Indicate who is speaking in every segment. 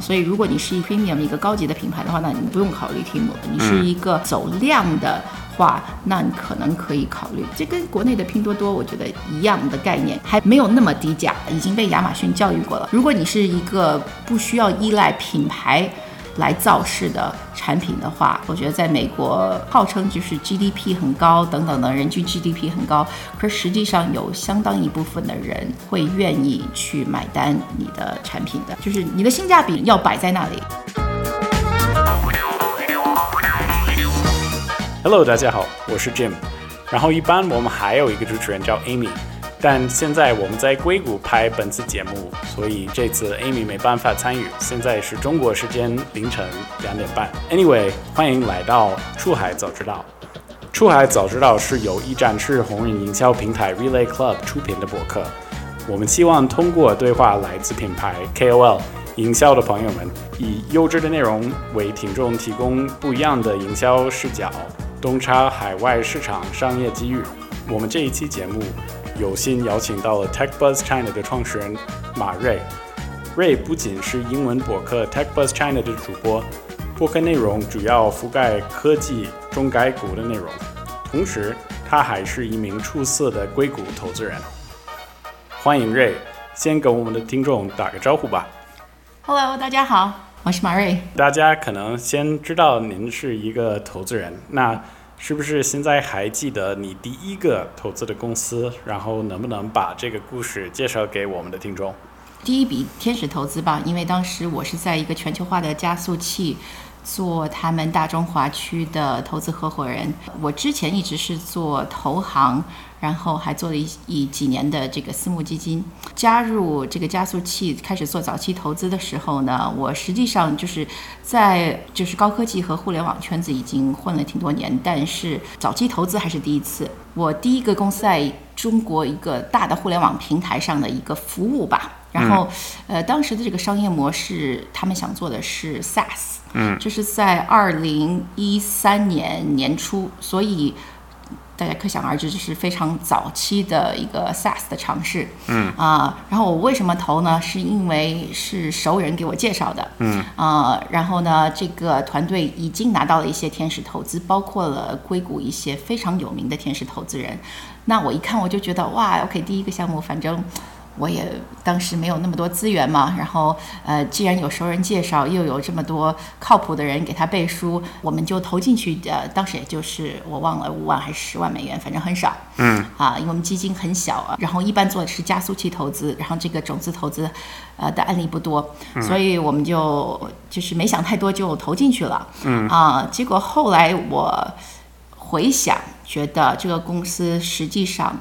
Speaker 1: 所以，如果你是一 premium 一个高级的品牌的话，那你不用考虑了。你是一个走量的话，那你可能可以考虑。这跟国内的拼多多，我觉得一样的概念，还没有那么低价，已经被亚马逊教育过了。如果你是一个不需要依赖品牌。来造势的产品的话，我觉得在美国号称就是 GDP 很高等等的人均 GDP 很高，可是实际上有相当一部分的人会愿意去买单你的产品的，就是你的性价比要摆在那里。
Speaker 2: Hello，大家好，我是 Jim，然后一般我们还有一个主持人叫 Amy。但现在我们在硅谷拍本次节目，所以这次 Amy 没办法参与。现在是中国时间凌晨两点半。Anyway，欢迎来到出海早知道。出海早知道是由一站式红人营销平台 Relay Club 出品的博客。我们希望通过对话来自品牌 KOL 营销的朋友们，以优质的内容为听众提供不一样的营销视角，洞察海外市场商业机遇。我们这一期节目。有幸邀请到了 TechBuzz China 的创始人马瑞。瑞不仅是英文博客 TechBuzz China 的主播，博客内容主要覆盖科技、中概股的内容，同时他还是一名出色的硅谷投资人。欢迎瑞，先跟我们的听众打个招呼吧。
Speaker 1: Hello，大家好，我是马瑞。
Speaker 2: 大家可能先知道您是一个投资人，那。是不是现在还记得你第一个投资的公司？然后能不能把这个故事介绍给我们的听众？
Speaker 1: 第一笔天使投资吧，因为当时我是在一个全球化的加速器做他们大中华区的投资合伙人。我之前一直是做投行。然后还做了一一几年的这个私募基金，加入这个加速器开始做早期投资的时候呢，我实际上就是在就是高科技和互联网圈子已经混了挺多年，但是早期投资还是第一次。我第一个公司在中国一个大的互联网平台上的一个服务吧，然后呃当时的这个商业模式，他们想做的是 SaaS，嗯，就是在二零一三年年初，所以。大家可想而知，这是非常早期的一个 SaaS 的尝试。嗯啊，然后我为什么投呢？是因为是熟人给我介绍的。嗯啊，然后呢，这个团队已经拿到了一些天使投资，包括了硅谷一些非常有名的天使投资人。那我一看，我就觉得哇，OK，第一个项目，反正。我也当时没有那么多资源嘛，然后呃，既然有熟人介绍，又有这么多靠谱的人给他背书，我们就投进去。呃，当时也就是我忘了五万还是十万美元，反正很少。嗯。啊，因为我们基金很小啊，然后一般做的是加速器投资，然后这个种子投资，呃的案例不多，所以我们就就是没想太多就投进去了。嗯。啊，结果后来我回想，觉得这个公司实际上。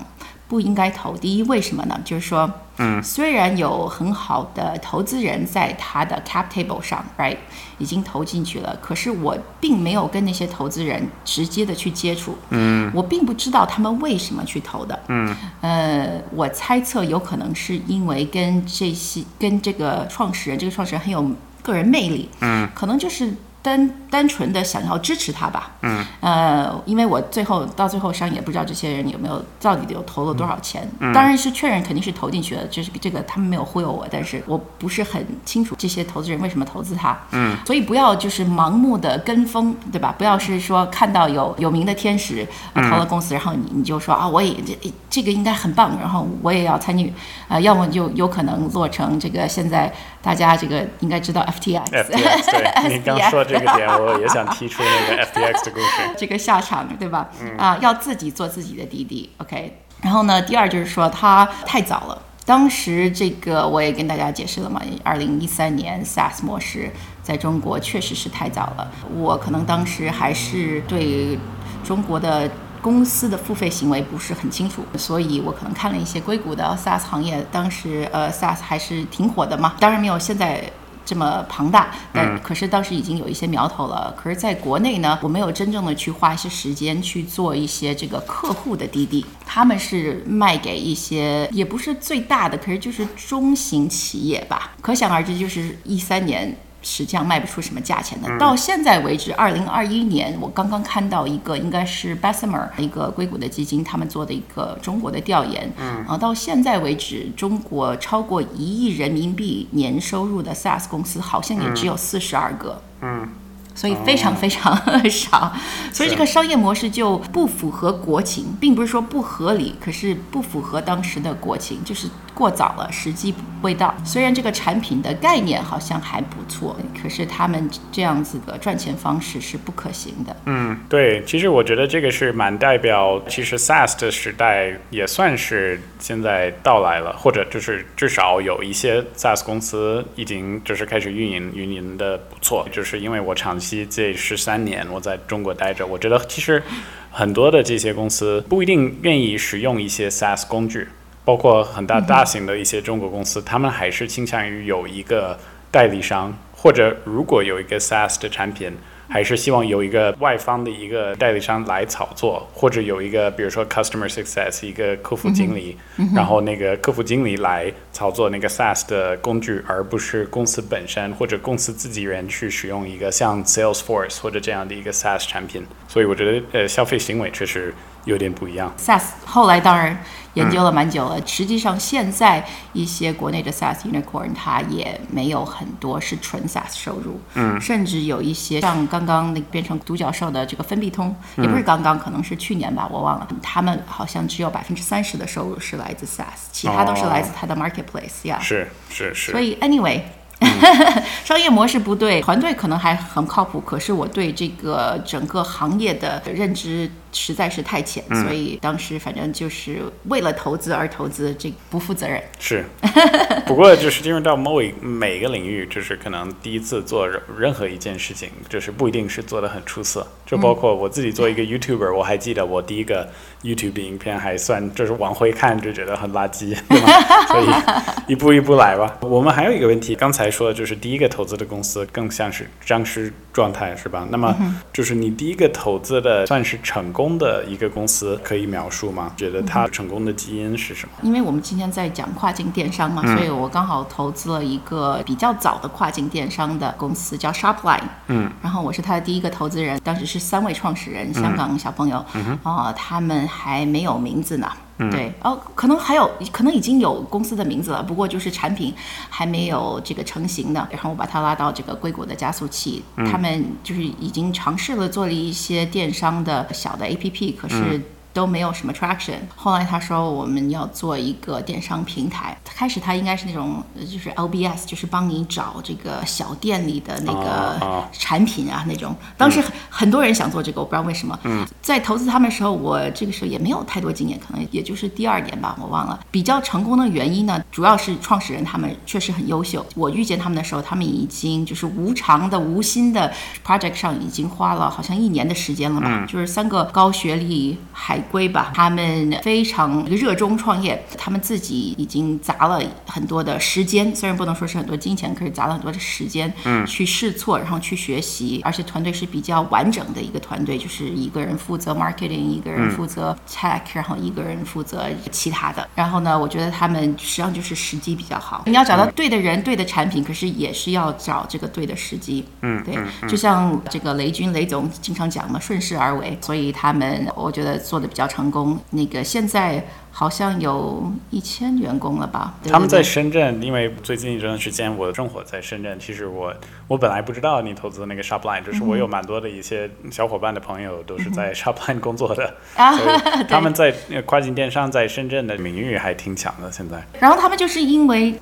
Speaker 1: 不应该投。第一，为什么呢？就是说，嗯，虽然有很好的投资人在他的 cap table 上，right，已经投进去了，可是我并没有跟那些投资人直接的去接触，嗯，我并不知道他们为什么去投的，嗯，呃，我猜测有可能是因为跟这些跟这个创始人，这个创始人很有个人魅力，嗯，可能就是。单单纯的想要支持他吧，嗯，呃，因为我最后到最后商也不知道这些人有没有到底有投了多少钱，当然是确认肯定是投进去了，就是这个他们没有忽悠我，但是我不是很清楚这些投资人为什么投资他，嗯，所以不要就是盲目的跟风，对吧？不要是说看到有有名的天使投了公司，然后你你就说啊，我也这这个应该很棒，然后我也要参与，呃，要么就有可能做成这个现在大家这个应该知道 FTX，
Speaker 2: 对，您刚说。这个点我也想提出那个 FTX 的故事，
Speaker 1: 这个下场对吧？啊，要自己做自己的滴滴，OK。然后呢，第二就是说它太早了。当时这个我也跟大家解释了嘛，二零一三年 SaaS 模式在中国确实是太早了。我可能当时还是对中国的公司的付费行为不是很清楚，所以我可能看了一些硅谷的 SaaS 行业，当时呃 SaaS 还是挺火的嘛，当然没有现在。这么庞大，但可是当时已经有一些苗头了。可是，在国内呢，我没有真正的去花一些时间去做一些这个客户的滴滴。他们是卖给一些，也不是最大的，可是就是中型企业吧。可想而知，就是一三年实际上卖不出什么价钱的。到现在为止，二零二一年我刚刚看到一个，应该是 Bessemer 一个硅谷的基金，他们做的一个中国的调研。嗯，啊，到现在为止，中国超过一亿人民币年收入的 SaaS 公司，好像也只有四十二个。
Speaker 2: 嗯。
Speaker 1: 所以非常非常少，所以这个商业模式就不符合国情，并不是说不合理，可是不符合当时的国情，就是过早了，时机未到。虽然这个产品的概念好像还不错，可是他们这样子的赚钱方式是不可行的。
Speaker 2: 嗯，对，其实我觉得这个是蛮代表，其实 SaaS 的时代也算是现在到来了，或者就是至少有一些 SaaS 公司已经就是开始运营，运营的不错，就是因为我长期。这十三年我在中国待着，我觉得其实很多的这些公司不一定愿意使用一些 SaaS 工具，包括很大大型的一些中国公司，他们还是倾向于有一个代理商，或者如果有一个 SaaS 的产品。还是希望有一个外方的一个代理商来炒作，或者有一个比如说 customer success 一个客服经理，然后那个客服经理来操作那个 SaaS 的工具，而不是公司本身或者公司自己人去使用一个像 Salesforce 或者这样的一个 SaaS 产品。所以我觉得呃消费行为确实。有点不一样。
Speaker 1: SaaS 后来当然研究了蛮久了，实际上现在一些国内的 SaaS unicorn 它也没有很多是纯 SaaS 收入，
Speaker 2: 嗯，
Speaker 1: 甚至有一些像刚刚那变成独角兽的这个分币通，也不是刚刚，可能是去年吧，我忘了，他们好像只有百分之三十的收入是来自 SaaS，其他都是来自它的 marketplace 呀。
Speaker 2: 是是是。
Speaker 1: 所以 anyway。商业模式不对，团队可能还很靠谱，可是我对这个整个行业的认知实在是太浅，所以当时反正就是为了投资而投资，这不负责任。
Speaker 2: 是，不过就是进入到某一每个领域，就是可能第一次做任何一件事情，就是不一定是做的很出色。就包括我自己做一个 YouTuber，我还记得我第一个 YouTube 的影片还算，就是往回看就觉得很垃圾，对吗？所以一步一步来吧。我们还有一个问题，刚才。说的就是第一个投资的公司更像是僵尸状态，是吧？那么就是你第一个投资的算是成功的一个公司，可以描述吗？觉得它成功的基因是什么？
Speaker 1: 因为我们今天在讲跨境电商嘛，所以我刚好投资了一个比较早的跨境电商的公司，叫 Shopline。
Speaker 2: 嗯，
Speaker 1: 然后我是他的第一个投资人，当时是三位创始人，香港小朋友，啊，他们还没有名字呢。对，哦，可能还有，可能已经有公司的名字了，不过就是产品还没有这个成型的。然后我把他拉到这个硅谷的加速器，他们就是已经尝试了做了一些电商的小的 APP，可是。都没有什么 traction。后来他说我们要做一个电商平台，开始他应该是那种就是 LBS，就是帮你找这个小店里的那个产品啊那种。当时很多人想做这个，我不知道为什么。嗯在投资他们的时候，我这个时候也没有太多经验，可能也就是第二年吧，我忘了。比较成功的原因呢，主要是创始人他们确实很优秀。我遇见他们的时候，他们已经就是无偿的、无心的 project 上已经花了好像一年的时间了吧，就是三个高学历海。归吧，他们非常热衷创业，他们自己已经砸了很多的时间，虽然不能说是很多金钱，可是砸了很多的时间，
Speaker 2: 嗯，
Speaker 1: 去试错，然后去学习，而且团队是比较完整的一个团队，就是一个人负责 marketing，一个人负责 tech，然后一个人负责其他的。然后呢，我觉得他们实际上就是时机比较好，你要找到对的人、对的产品，可是也是要找这个对的时机，
Speaker 2: 嗯，
Speaker 1: 对，就像这个雷军雷总经常讲嘛，顺势而为，所以他们我觉得做的比较成功。那个现在。好像有一千员工了吧？
Speaker 2: 他们在深圳，因为最近一段时间我生活在深圳。其实我我本来不知道你投资那个 Shopline，就是我有蛮多的一些小伙伴的朋友都是在 Shopline 工作的，他们在跨境电商在深圳的名誉还挺强的。现在，
Speaker 1: 然后他们就是因为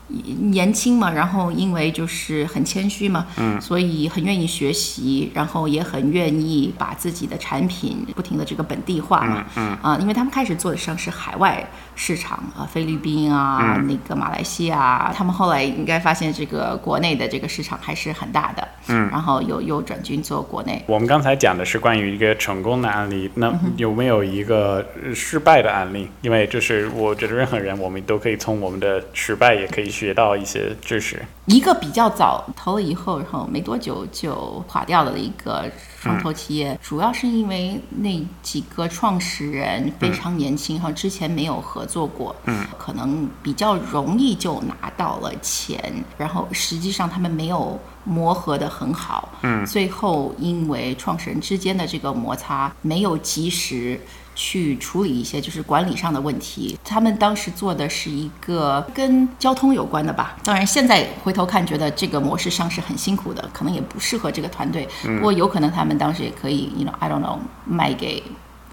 Speaker 1: 年轻嘛，然后因为就是很谦虚嘛，
Speaker 2: 嗯，
Speaker 1: 所以很愿意学习，然后也很愿意把自己的产品不停的这个本地化嘛，
Speaker 2: 嗯
Speaker 1: 啊，因为他们开始做的上是海外。like 市场啊，菲律宾啊，那个马来西亚，他们后来应该发现这个国内的这个市场还是很大的，
Speaker 2: 嗯，
Speaker 1: 然后又又转军做国内。
Speaker 2: 我们刚才讲的是关于一个成功的案例，那有没有一个失败的案例？因为就是我觉得任何人，我们都可以从我们的失败也可以学到一些知识。
Speaker 1: 一个比较早投了以后，然后没多久就垮掉了的一个。创投企业，主要是因为那几个创始人非常年轻然后，之前没有合作过，嗯，可能比较容易就拿到了钱，然后实际上他们没有磨合的很好，嗯，最后因为创始人之间的这个摩擦没有及时。去处理一些就是管理上的问题。他们当时做的是一个跟交通有关的吧。当然，现在回头看，觉得这个模式上是很辛苦的，可能也不适合这个团队。不过有可能他们当时也可以，you know，I don't know，卖给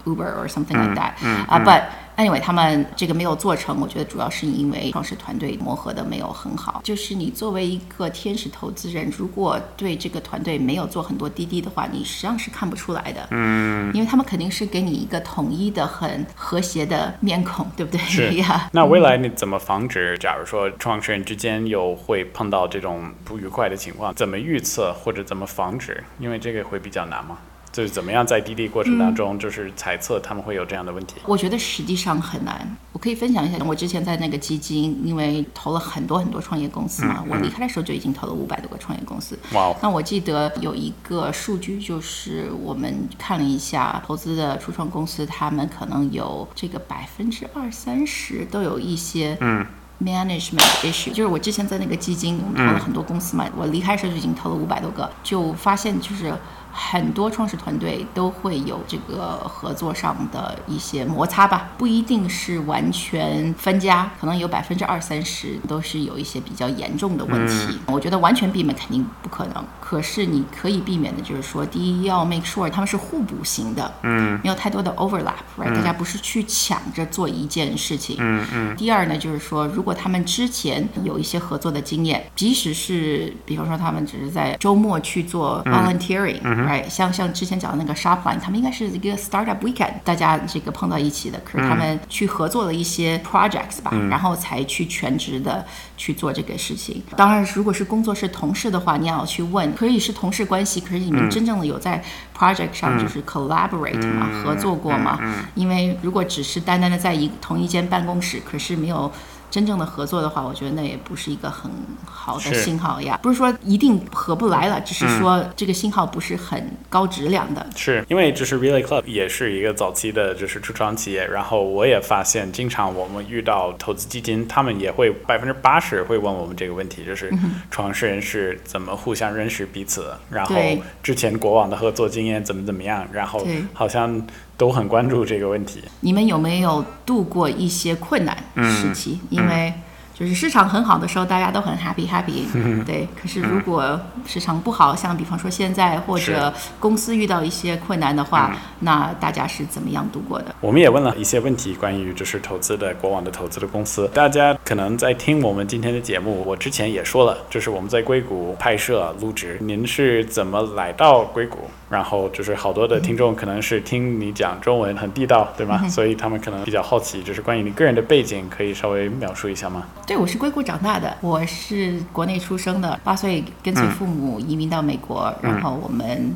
Speaker 1: Uber or something like that。啊，but Anyway，他们这个没有做成，我觉得主要是因为创始团队磨合的没有很好。就是你作为一个天使投资人，如果对这个团队没有做很多滴滴的话，你实际上是看不出来的。嗯，因为他们肯定是给你一个统一的、很和谐的面孔，对不对？
Speaker 2: 是 呀。那未来你怎么防止？假如说创始人之间有会碰到这种不愉快的情况，怎么预测或者怎么防止？因为这个会比较难吗？就是怎么样在滴滴过程当中，就是猜测他们会有这样的问题。
Speaker 1: 我觉得实际上很难。我可以分享一下，我之前在那个基金，因为投了很多很多创业公司嘛，我离开的时候就已经投了五百多个创业公司。哇！哦那我记得有一个数据，就是我们看了一下投资的初创公司，他们可能有这个百分之二三十都有一些嗯 management issue。就是我之前在那个基金，我们投了很多公司嘛，我离开的时候就已经投了五百多个，就发现就是。很多创始团队都会有这个合作上的一些摩擦吧，不一定是完全分家，可能有百分之二三十都是有一些比较严重的问题。我觉得完全避免肯定不可能，可是你可以避免的就是说，第一要 make sure 他们是互补型的，嗯，没有太多的 overlap，right？大家不是去抢着做一件事情，嗯嗯。第二呢，就是说，如果他们之前有一些合作的经验，即使是比方说他们只是在周末去做 volunteering。right，像像之前讲的那个 Shopline，他们应该是一个 startup weekend，大家这个碰到一起的，可是他们去合作了一些 projects 吧，然后才去全职的去做这个事情。当然，如果是工作是同事的话，你要去问，可以是同事关系，可是你们真正的有在 project 上就是 collaborate 吗？合作过吗？因为如果只是单单的在一同一间办公室，可是没有。真正的合作的话，我觉得那也不是一个很好的信号呀。不是说一定合不来了，只是说这个信号不是很高质量的。
Speaker 2: 是因为就是 Relay Club 也是一个早期的，就是初创企业。然后我也发现，经常我们遇到投资基金，他们也会百分之八十会问我们这个问题，就是创始人是怎么互相认识彼此，然后之前过往的合作经验怎么怎么样，然后好像。都很关注这个问题。
Speaker 1: 你们有没有度过一些困难时期？因为。就是市场很好的时候，大家都很 happy happy，对。可是如果市场不好，像比方说现在或者公司遇到一些困难的话，那大家是怎么样度过的？
Speaker 2: 我们也问了一些问题，关于就是投资的国网的投资的公司。大家可能在听我们今天的节目，我之前也说了，就是我们在硅谷拍摄录制。您是怎么来到硅谷？然后就是好多的听众可能是听你讲中文很地道，对吗？所以他们可能比较好奇，就是关于你个人的背景，可以稍微描述一下吗？
Speaker 1: 对，我是硅谷长大的，我是国内出生的，八岁跟随父母移民到美国，然后我们。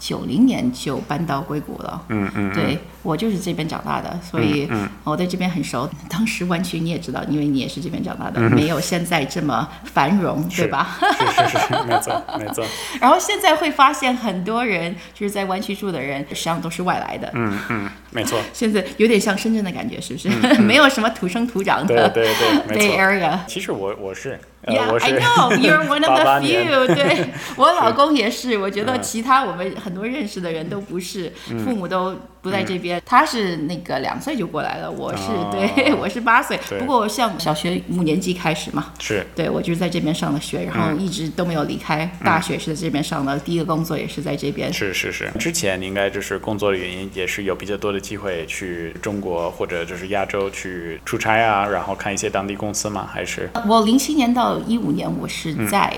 Speaker 1: 九零年就搬到硅谷了，嗯嗯，对我就是这边长大的，所以我对这边很熟。当时湾区你也知道，因为你也是这边长大的，没有现在这么繁荣，对吧？
Speaker 2: 是是是，没错 没错。
Speaker 1: 然后现在会发现很多人就是在湾区住的人，实际上都是外来的，
Speaker 2: 嗯嗯，没错。
Speaker 1: 现在有点像深圳的感觉，是不是？没有什么土生土长的，
Speaker 2: 对对对
Speaker 1: ，Bay Area。
Speaker 2: 其实我我是。
Speaker 1: Yeah, I know you're one of the few。对 我老公也是，我觉得其他我们很多认识的人都不是，父母都。不在这边，他是那个两岁就过来了，我是对，我是八岁。不过像小学五年级开始嘛，
Speaker 2: 是
Speaker 1: 对我就是在这边上了学，然后一直都没有离开。大学是在这边上的，第一个工作也是在这边。
Speaker 2: 是是是，之前应该就是工作的原因，也是有比较多的机会去中国或者就是亚洲去出差啊，然后看一些当地公司嘛，还是？
Speaker 1: 我零七年到一五年我是在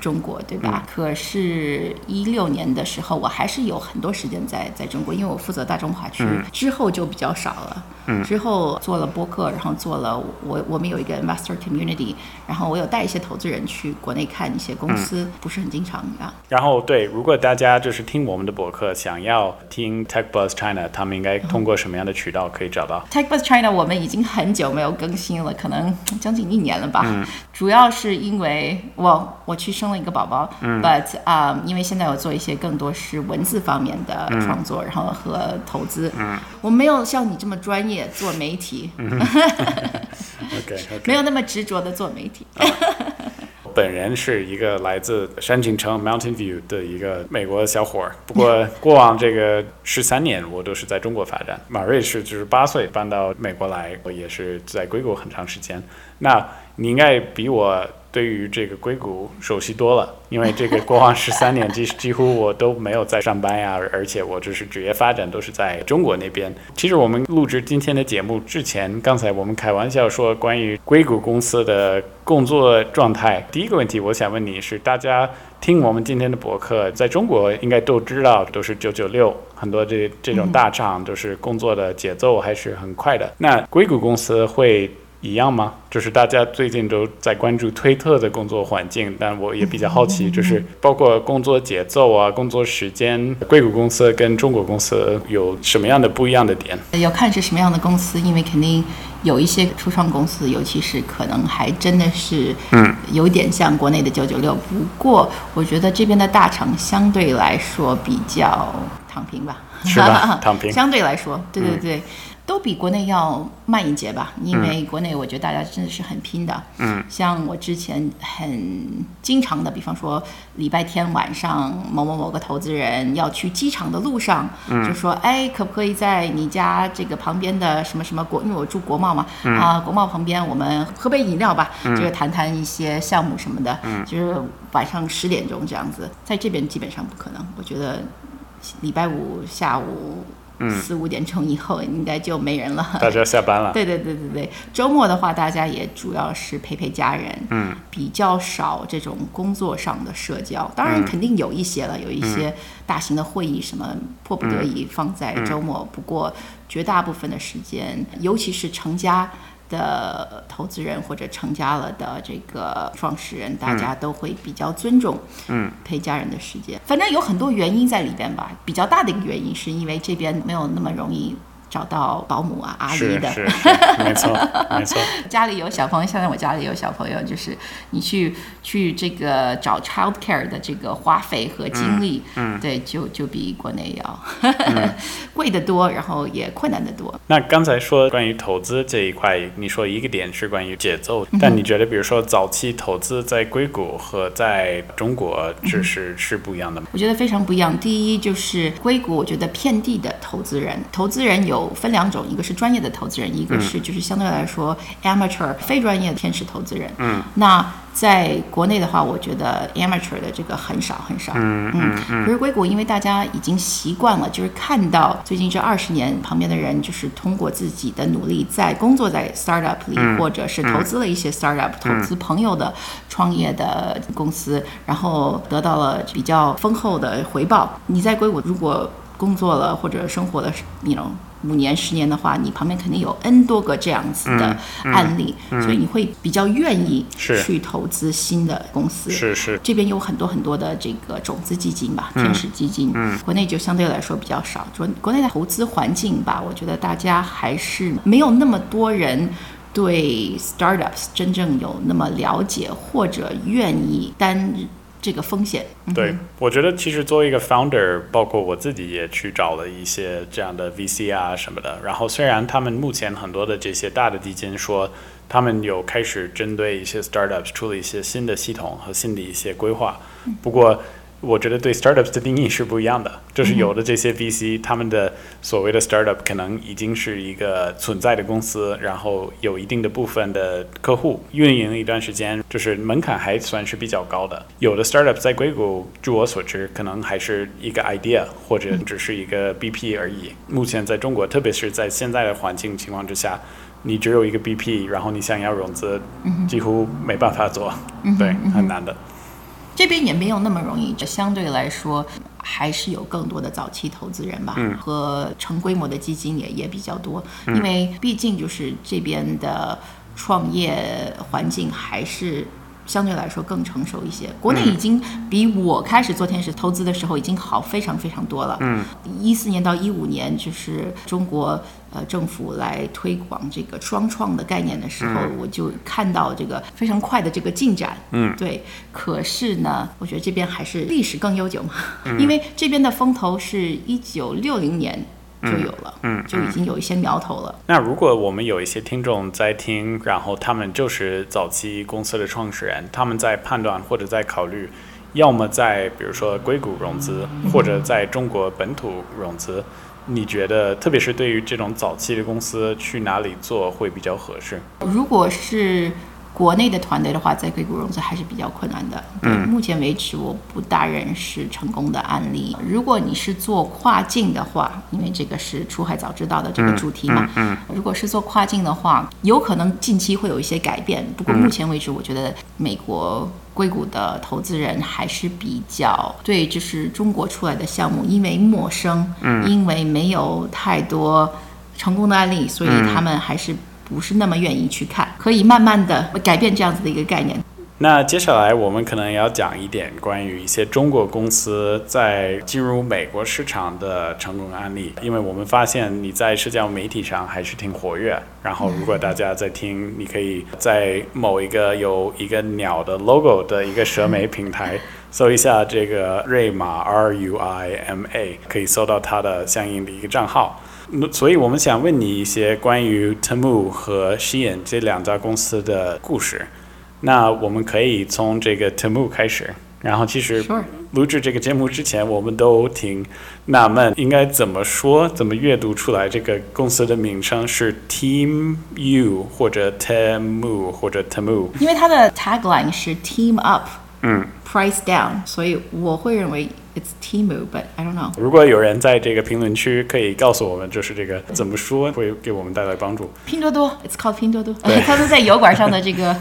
Speaker 1: 中国，对吧？可是，一六年的时候我还是有很多时间在在中国，因为我负责大中。华区之后就比较少了。之后做了播客，然后做了我我们有一个 investor Community，然后我有带一些投资人去国内看一些公司，不是很经常啊。
Speaker 2: 然后对，如果大家就是听我们的博客，想要听 Tech Buzz China，他们应该通过什么样的渠道可以找到
Speaker 1: ？Tech Buzz China 我们已经很久没有更新了，可能将近一年了吧。主要是因为我我去生了一个宝宝，嗯，but 啊、因为现在我做一些更多是文字方面的创作，然后和投资，嗯，我没有像你这么专业做媒体
Speaker 2: ，OK。
Speaker 1: 没有那么执着的做媒体。
Speaker 2: 本人是一个来自山景城 Mountain View 的一个美国小伙儿，不过 过往这个十三年我都是在中国发展。马瑞是就是八岁搬到美国来，我也是在硅谷很长时间。那你应该比我对于这个硅谷熟悉多了，因为这个过往十三年几几乎我都没有在上班呀，而且我就是职业发展都是在中国那边。其实我们录制今天的节目之前，刚才我们开玩笑说关于硅谷公司的工作状态。第一个问题我想问你是，大家听我们今天的博客，在中国应该都知道都是九九六，很多这这种大厂都是工作的节奏还是很快的。那硅谷公司会一样吗？就是大家最近都在关注推特的工作环境，但我也比较好奇，就是包括工作节奏啊、工作时间，硅谷公司跟中国公司有什么样的不一样的点？
Speaker 1: 要看是什么样的公司，因为肯定有一些初创公司，尤其是可能还真的是，嗯，有点像国内的九九六。不过我觉得这边的大厂相对来说比较躺平吧，
Speaker 2: 是吧 躺平
Speaker 1: 相对来说，对对对。都比国内要慢一截吧，因为国内我觉得大家真的是很拼的。嗯，像我之前很经常的，比方说礼拜天晚上，某某某个投资人要去机场的路上，就说，哎，可不可以在你家这个旁边的什么什么国，因为我住国贸嘛，啊，国贸旁边我们喝杯饮料吧，就是谈谈一些项目什么的，就是晚上十点钟这样子，在这边基本上不可能，我觉得礼拜五下午。四五点钟以后应该就没人了。
Speaker 2: 大家下班了，
Speaker 1: 对对对对对，周末的话，大家也主要是陪陪家人，嗯，比较少这种工作上的社交。当然肯定有一些了，有一些大型的会议什么迫不得已放在周末。不过绝大部分的时间，尤其是成家的投资人或者成家了的这个创始人，大家都会比较尊重，嗯，陪家人的时间。反正有很多原因在里边吧。比较大的一个原因是因为这边没有那么容易找到保姆啊、阿姨的。
Speaker 2: 是是是，没错 没错。
Speaker 1: 家里有小朋友，现在我家里有小朋友，就是你去去这个找 child care 的这个花费和精力，嗯，对，就就比国内要、贵得多，然后也困难得多。
Speaker 2: 那刚才说关于投资这一块，你说一个点是关于节奏，但你觉得比如说早期投资在硅谷和在中国，这是是不一样的吗？
Speaker 1: 我觉得非常不一样。第一就是硅谷，我觉得遍地的投资人，投资人有分两种，一个是专业的投资人，一个是就是相对来说 amateur 非专业的天使投资人。嗯，那在国内的话，我觉得 amateur 的这个很少很少。嗯嗯嗯。可是硅谷，因为大家已经习惯了，就是看到最近这二十年旁边的人，就是通过自己的努力，在工作在 startup 里，或者是投资了一些 startup，、投资朋友的创业的公司，然后得到了比较丰厚的回报。你在硅谷如果工作了或者生活了，你 know 五年、十年的话，你旁边肯定有 N 多个这样子的案例，所以你会比较愿意去投资新的公司。
Speaker 2: 是是，
Speaker 1: 这边有很多很多的这个种子基金吧，天使基金，国内就相对来说比较少。国国内的投资环境吧，我觉得大家还是没有那么多人对 startups 真正有那么了解，或者愿意担这个风险。
Speaker 2: 对，我觉得其实作为一个 founder，包括我自己也去找了一些这样的 VC 啊什么的。然后虽然他们目前很多的这些大的基金说，他们有开始针对一些 startups 出了一些新的系统和新的一些规划，不过。我觉得对 startups 的定义是不一样的，就是有的这些 VC 他们的所谓的 startup 可能已经是一个存在的公司，然后有一定的部分的客户运营一段时间，就是门槛还算是比较高的。有的 startup 在硅谷，据我所知，可能还是一个 idea 或者只是一个 BP 而已。目前在中国，特别是在现在的环境情况之下，你只有一个 BP，然后你想要融资，几乎没办法做，对，很难的。
Speaker 1: 这边也没有那么容易，这相对来说还是有更多的早期投资人吧，和成规模的基金也也比较多，因为毕竟就是这边的创业环境还是相对来说更成熟一些。国内已经比我开始做天使投资的时候已经好非常非常多了。嗯，一四年到一五年，就是中国呃政府来推广这个双创的概念的时候，我就看到这个非常快的这个进展。嗯，对。可是呢，我觉得这边还是历史更悠久嘛，因为这边的风投是一九六零年。就有了，嗯，就已经有一些苗头了。
Speaker 2: 那如果我们有一些听众在听，然后他们就是早期公司的创始人，他们在判断或者在考虑，要么在比如说硅谷融资，或者在中国本土融资，你觉得特别是对于这种早期的公司，去哪里做会比较合适？
Speaker 1: 如果是。国内的团队的话，在硅谷融资还是比较困难的。嗯，目前为止我不大认识成功的案例。如果你是做跨境的话，因为这个是出海早知道的这个主题嘛。嗯。如果是做跨境的话，有可能近期会有一些改变。不过目前为止，我觉得美国硅谷的投资人还是比较对，就是中国出来的项目，因为陌生，嗯，因为没有太多成功的案例，所以他们还是。不是那么愿意去看，可以慢慢的改变这样子的一个概念。
Speaker 2: 那接下来我们可能要讲一点关于一些中国公司在进入美国市场的成功案例，因为我们发现你在社交媒体上还是挺活跃。然后如果大家在听，你可以在某一个有一个鸟的 logo 的一个社媒平台搜一下这个瑞玛 R U I M A，可以搜到它的相应的一个账号。那所以，我们想问你一些关于 Temu 和 Shein 这两家公司的故事。那我们可以从这个 Temu 开始。然后，其实录制这个节目之前，我们都挺纳闷，应该怎么说、怎么阅读出来这个公司的名称是 Team U 或者 Temu 或者 Temu？
Speaker 1: 因为它的 tagline 是 Team Up，嗯，Price Down，所以我会认为。It's Temu，but I don't know。
Speaker 2: 如果有人在这个评论区可以告诉我们，就是这个怎么说会给我们带来帮助。
Speaker 1: 拼多多，It's called 拼多多。他们在油管上的这个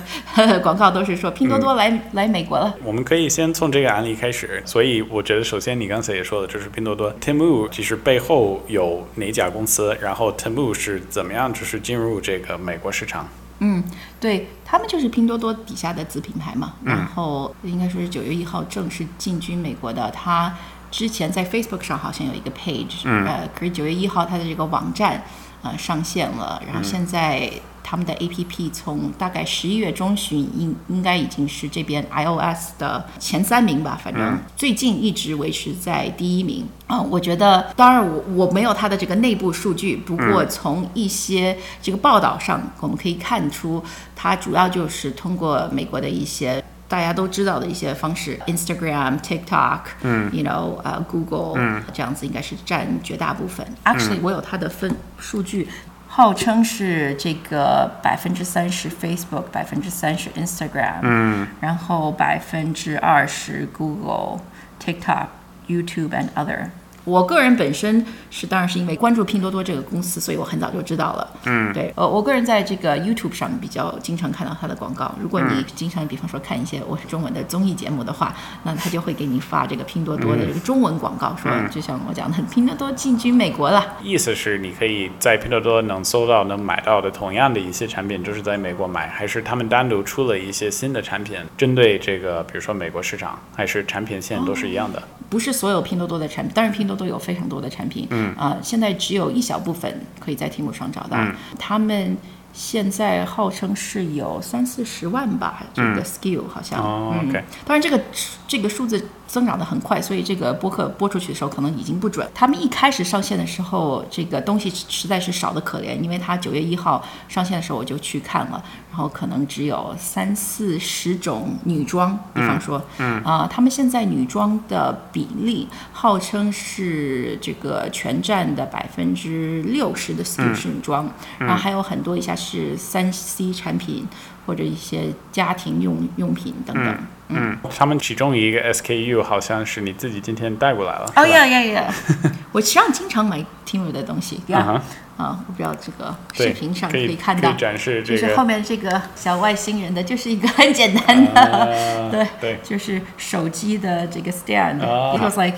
Speaker 1: 广告都是说拼多多来来美国了。
Speaker 2: 我们可以先从这个案例开始。所以我觉得，首先你刚才也说的，就是拼多多 Temu，其实背后有哪家公司？然后 Temu 是怎么样，就是进入这个美国市场？
Speaker 1: 嗯，对他们就是拼多多底下的子品牌嘛，然后应该说是九月一号正式进军美国的。他之前在 Facebook 上好像有一个 page，呃，可是九月一号他的这个网站呃上线了，然后现在。他们的 APP 从大概十一月中旬应应该已经是这边 iOS 的前三名吧，反正最近一直维持在第一名。嗯，我觉得，当然我我没有它的这个内部数据，不过从一些这个报道上，我们可以看出，它主要就是通过美国的一些大家都知道的一些方式，Instagram、TikTok，嗯，you know，呃，Google，嗯，这样子应该是占绝大部分。Actually，我有它的分数据。号称是这个百分之三十 Facebook，百分之三十 Instagram，嗯，然后百分之二十 Google、TikTok、YouTube and other。我个人本身是，当然是因为关注拼多多这个公司，所以我很早就知道了。嗯，对，呃，我个人在这个 YouTube 上比较经常看到它的广告。如果你经常，比方说看一些我是中文的综艺节目的话，那他就会给你发这个拼多多的这个中文广告，说就像我讲的，拼多多进军美国了。
Speaker 2: 意思是你可以在拼多多能搜到、能买到的同样的一些产品，就是在美国买，还是他们单独出了一些新的产品，针对这个，比如说美国市场，还是产品线都是一样的？
Speaker 1: 不是所有拼多多的产品，当然拼多多有非常多的产品，嗯啊，现在只有一小部分可以在题目上找到，他们。现在号称是有三四十万吧，这个 skill 好像。
Speaker 2: 哦，OK。
Speaker 1: 当然，这个这个数字增长的很快，所以这个播客播出去的时候可能已经不准。他们一开始上线的时候，这个东西实在是少的可怜，因为他九月一号上线的时候我就去看了，然后可能只有三四十种女装，比方说，嗯啊，他们现在女装的比例号称是这个全站的百分之六十的 skill 是女装，然后还有很多一下。是三 C 产品或者一些家庭用用品等等。
Speaker 2: 嗯，他们其中一个 SKU 好像是你自己今天带过来了。
Speaker 1: 哦呀呀呀！我实际上经常买 Timu 的东西。啊啊，我不知道这个视频上可以看到，
Speaker 2: 展示
Speaker 1: 这个，就是后面这个小外星人的，就是一个很简单的，对
Speaker 2: 对，
Speaker 1: 就是手机的这个 stand。It was like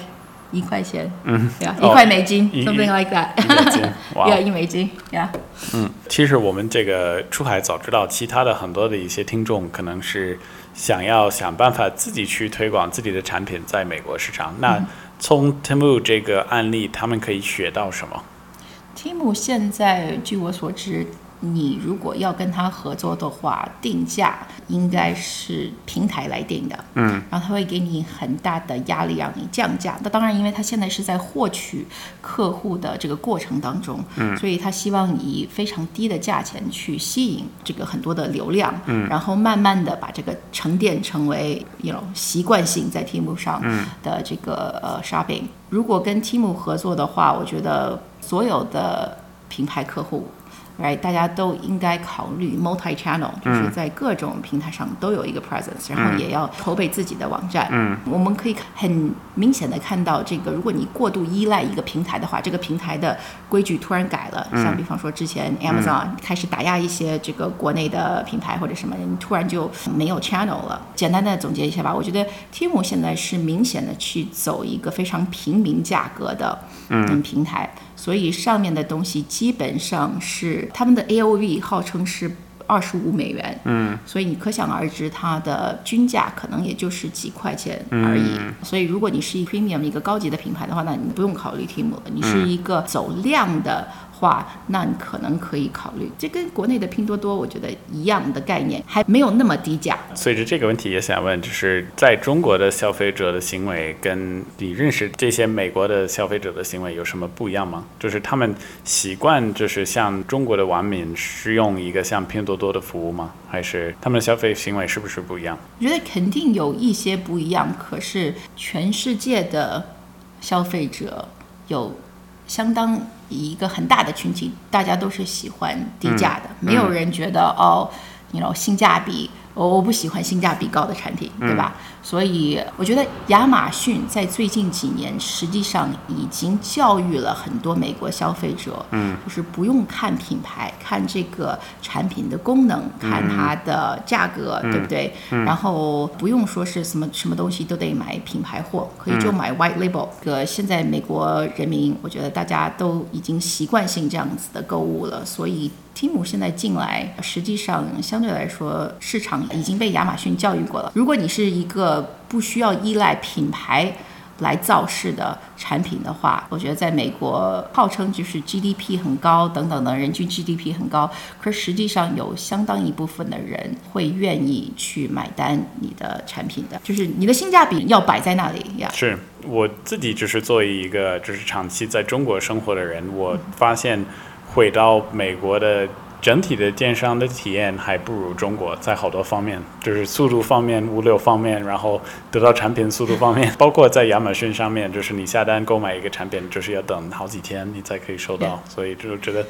Speaker 1: 一块钱，嗯，一块美金，something like that，
Speaker 2: 一美金，
Speaker 1: 哇，一美金，呀，
Speaker 2: 嗯，其实我们这个出海早知道，其他的很多的一些听众可能是想要想办法自己去推广自己的产品在美国市场。那从 Temu 这个案例，他们可以学到什么
Speaker 1: ？Temu 现在据我所知。你如果要跟他合作的话，定价应该是平台来定的，
Speaker 2: 嗯，
Speaker 1: 然后他会给你很大的压力让你降价。那当然，因为他现在是在获取客户的这个过程当中，
Speaker 2: 嗯，
Speaker 1: 所以他希望以非常低的价钱去吸引这个很多的流量，
Speaker 2: 嗯，
Speaker 1: 然后慢慢的把这个沉淀成为一种习惯性在 Team 上的这个呃 shopping。如果跟 Team 合作的话，我觉得所有的品牌客户。right，大家都应该考虑 multi-channel，就是在各种平台上都有一个 presence，然后也要筹备自己的网站。
Speaker 2: 嗯，
Speaker 1: 我们可以很明显的看到，这个如果你过度依赖一个平台的话，这个平台的规矩突然改了，像比方说之前 Amazon 开始打压一些这个国内的品牌或者什么，你突然就没有 channel 了。简单的总结一下吧，我觉得 Temu 现在是明显的去走一个非常平民价格的嗯平台。所以上面的东西基本上是他们的 A O V 号称是二十五美元，
Speaker 2: 嗯，
Speaker 1: 所以你可想而知它的均价可能也就是几块钱而已。所以如果你是一 premium 一个高级的品牌的话，那你不用考虑 Temu 了，你是一个走量的。话，那你可能可以考虑，这跟国内的拼多多我觉得一样的概念，还没有那么低价。
Speaker 2: 随着这个问题，也想问，就是在中国的消费者的行为，跟你认识这些美国的消费者的行为有什么不一样吗？就是他们习惯就是像中国的网民使用一个像拼多多的服务吗？还是他们的消费行为是不是不一样？
Speaker 1: 我觉得肯定有一些不一样，可是全世界的消费者有相当。一个很大的群体，大家都是喜欢低价的，没有人觉得哦，你 know 性价比。我我不喜欢性价比高的产品，对吧？所以我觉得亚马逊在最近几年实际上已经教育了很多美国消费者，
Speaker 2: 嗯，
Speaker 1: 就是不用看品牌，看这个产品的功能，看它的价格，对不对？然后不用说是什么什么东西都得买品牌货，可以就买 white label。个现在美国人民，我觉得大家都已经习惯性这样子的购物了，所以。Tim 现在进来，实际上相对来说，市场已经被亚马逊教育过了。如果你是一个呃不需要依赖品牌来造势的产品的话，我觉得在美国号称就是 GDP 很高等等的人均 GDP 很高，可是实际上有相当一部分的人会愿意去买单你的产品的，就是你的性价比要摆在那里呀。
Speaker 2: 是我自己就是作为一个就是长期在中国生活的人，我发现。回到美国的整体的电商的体验还不如中国，在好多方面，就是速度方面、物流方面，然后得到产品速度方面，包括在亚马逊上面，就是你下单购买一个产品，就是要等好几天你才可以收到，所以就觉得。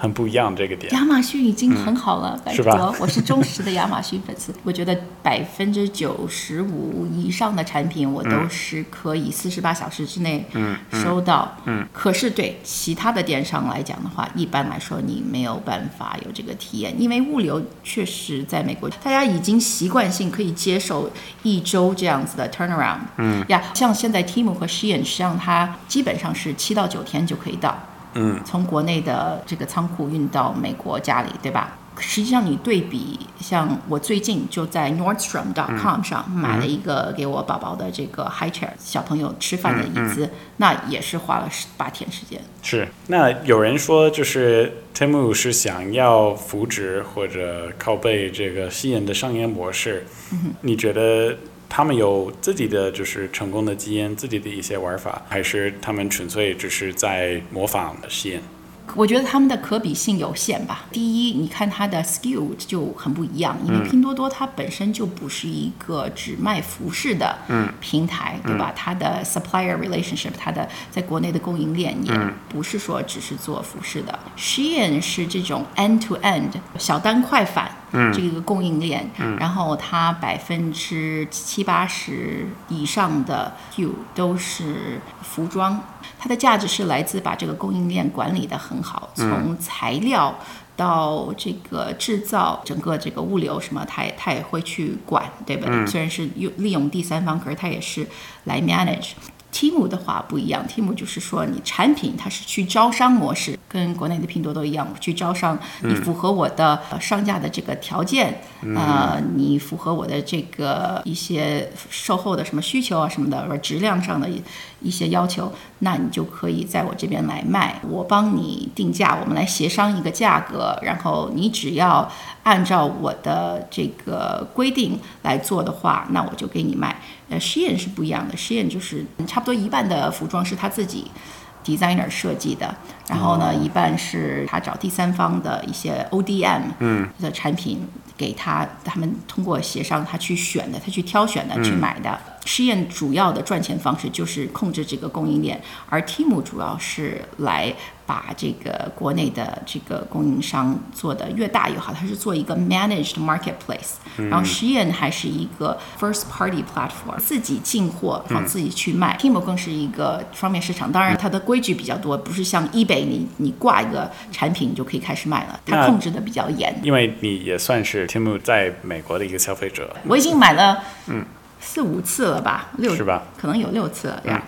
Speaker 2: 很不一样这个点，
Speaker 1: 亚马逊已经很好了，
Speaker 2: 是吧？
Speaker 1: 我是忠实的亚马逊粉丝，我觉得百分之九十五以上的产品我都是可以四十八小时之内收到。
Speaker 2: 嗯，
Speaker 1: 可是对其他的电商来讲的话，一般来说你没有办法有这个体验，因为物流确实在美国，大家已经习惯性可以接受一周这样子的 turnaround。
Speaker 2: 嗯，
Speaker 1: 呀，像现在 Temu 和 Shein，实际上它基本上是七到九天就可以到。
Speaker 2: 嗯，
Speaker 1: 从国内的这个仓库运到美国家里，对吧？实际上你对比，像我最近就在 Nordstrom.com 上买了一个给我宝宝的这个 high chair 小朋友吃饭的椅子，那也是花了十八天时间。
Speaker 2: 是，那有人说就是 Temu 是想要扶植或者靠背这个吸引的商业模式，你觉得？他们有自己的就是成功的基因，自己的一些玩法，还是他们纯粹只是在模仿实验？
Speaker 1: 我觉得他们的可比性有限吧。第一，你看它的 skill 就很不一样，因为拼多多它本身就不是一个只卖服饰的平台，对吧？它的 supplier relationship，它的在国内的供应链也不是说只是做服饰的。Shein 是这种 end to end 小单快返这个供应链，然后它百分之七八十以上的 Q 都是服装。它的价值是来自把这个供应链管理的很好，从材料到这个制造，整个这个物流什么，它也它也会去管，对不对？虽然是用利用第三方，可是它也是来 manage。Timu 的话不一样，Timu 就是说你产品它是去招商模式，跟国内的拼多多一样，去招商，你符合我的呃上架的这个条件，呃，你符合我的这个一些售后的什么需求啊什么的，或者质量上的一一些要求，那你就可以在我这边来卖，我帮你定价，我们来协商一个价格，然后你只要按照我的这个规定来做的话，那我就给你卖。呃，，Shein 是不一样的，，Shein 就是差不多一半的服装是他自己 designer 设计的，然后呢，一半是他找第三方的一些 ODM
Speaker 2: 嗯。
Speaker 1: 的产品给他，他们通过协商他去选的，他去挑选的，去买的。试验主要的赚钱方式就是控制这个供应链，而 Team 主要是来把这个国内的这个供应商做的越大越好，它是做一个 managed marketplace，、然后实验还是一个 first party platform，自己进货，然后自己去卖。Team 更是一个双面市场，当然它的规矩比较多，不是像 eBay 你你挂一个产品你就可以开始卖了，它控制的比较严。
Speaker 2: 因为你也算是 Timu 在美国的一个消费者，
Speaker 1: 我已经买了，四五次了吧，六
Speaker 2: 是吧？
Speaker 1: 可能有六次了，这样。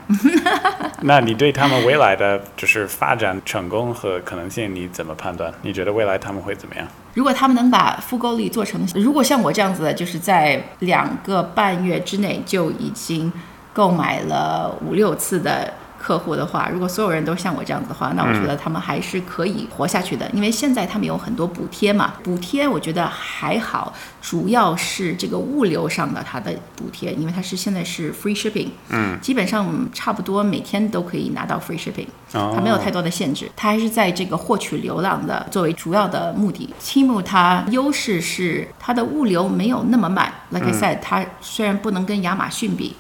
Speaker 2: 那你对他们未来的就是发展成功和可能性你怎么判断？你觉得未来他们会怎么样？
Speaker 1: 如果他们能把复购率做成，如果像我这样子的，就是在两个半月之内就已经购买了五六次的客户的话，如果所有人都像我这样子的话，那我觉得他们还是可以活下去的。因为现在他们有很多补贴嘛，补贴我觉得还好，主要是这个物流上的它的补贴，因为它是现在是 free shipping，嗯，基本上差不多每天都可以拿到 free shipping。
Speaker 2: 哦
Speaker 1: 它没有太多的限制，它还是在这个获取流量的作为主要的目的。Timu 它优势是它的物流没有那么慢，like I said，、它虽然不能跟亚马逊比。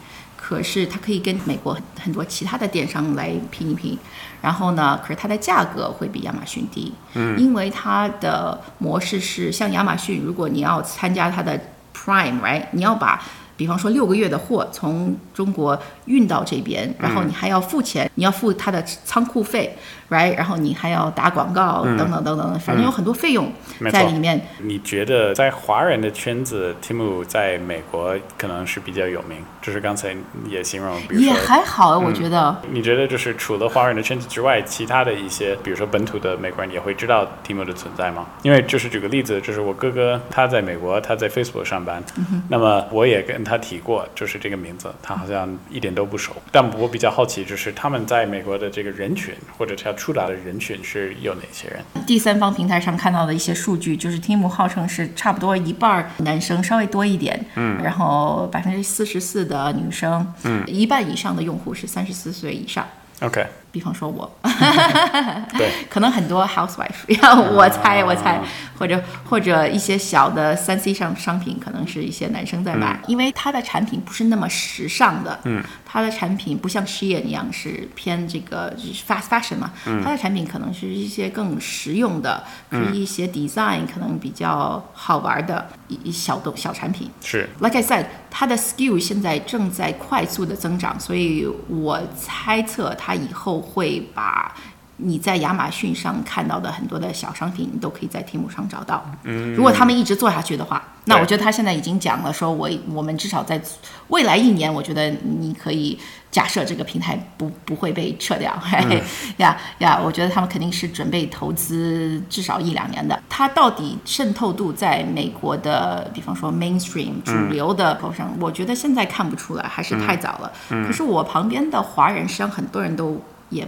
Speaker 1: 可是它可以跟美国很很多其他的电商来拼一拼，然后呢，可是它的价格会比亚马逊低，嗯，因为它的模式是像亚马逊，如果你要参加它的 Prime，right，你要把比方说六个月的货从中国运到这边，然后你还要付钱，你要付他的仓库费，right，然后你还要打广告等等等等，反正有很多费用在里面。
Speaker 2: 你觉得在华人的圈子，Timu 在美国可能是比较有名，就是刚才也形容，比如
Speaker 1: 也。还好，我觉得。
Speaker 2: 你觉得就是除了华人的圈子之外，其他的一些，比如说本土的美国人也会知道 Timu 的存在吗？因为就是举个例子，就是我哥哥他在美国，他在 Facebook 上班，那么我也跟他提过，就是这个名字，他好像一点都不熟。但我比较好奇，就是他们在美国的这个人群，或者他触达的人群是有哪些人？
Speaker 1: 第三方平台上看到的一些数据，就是 Timu 号称是差不多一半男生，稍微多一点，嗯，然后百分之四十四的女生，嗯，一半以上的用户是三十四岁以上。
Speaker 2: OK，
Speaker 1: 比方说我，
Speaker 2: 对，
Speaker 1: 可能很多 housewife，我猜我猜，或者或者一些小的三 C 上商品，可能是一些男生在买，因为它的产品不是那么时尚的，嗯，它的产品不像实验一样是偏这个就是 fast fashion 嘛，它的产品可能是一些更实用的，是一些 design 可能比较好玩的一一小东小产品，
Speaker 2: 是。
Speaker 1: Like I said，它的 skill 现在正在快速的增长，所以我猜测它以后会把你在亚马逊上看到的很多的小商品，你都可以在 Temu 上找到。嗯，如果他们一直做下去的话，那我觉得他现在已经讲了，说我我们至少在未来一年，我觉得你可以假设这个平台不不会被撤掉。嘿呀呀，我觉得他们肯定是准备投资至少一两年的。它到底渗透度在美国的，比方说 mainstream 主流的口上，我觉得现在看不出来，还是太早了。可是我旁边的华人，实际上很多人都也。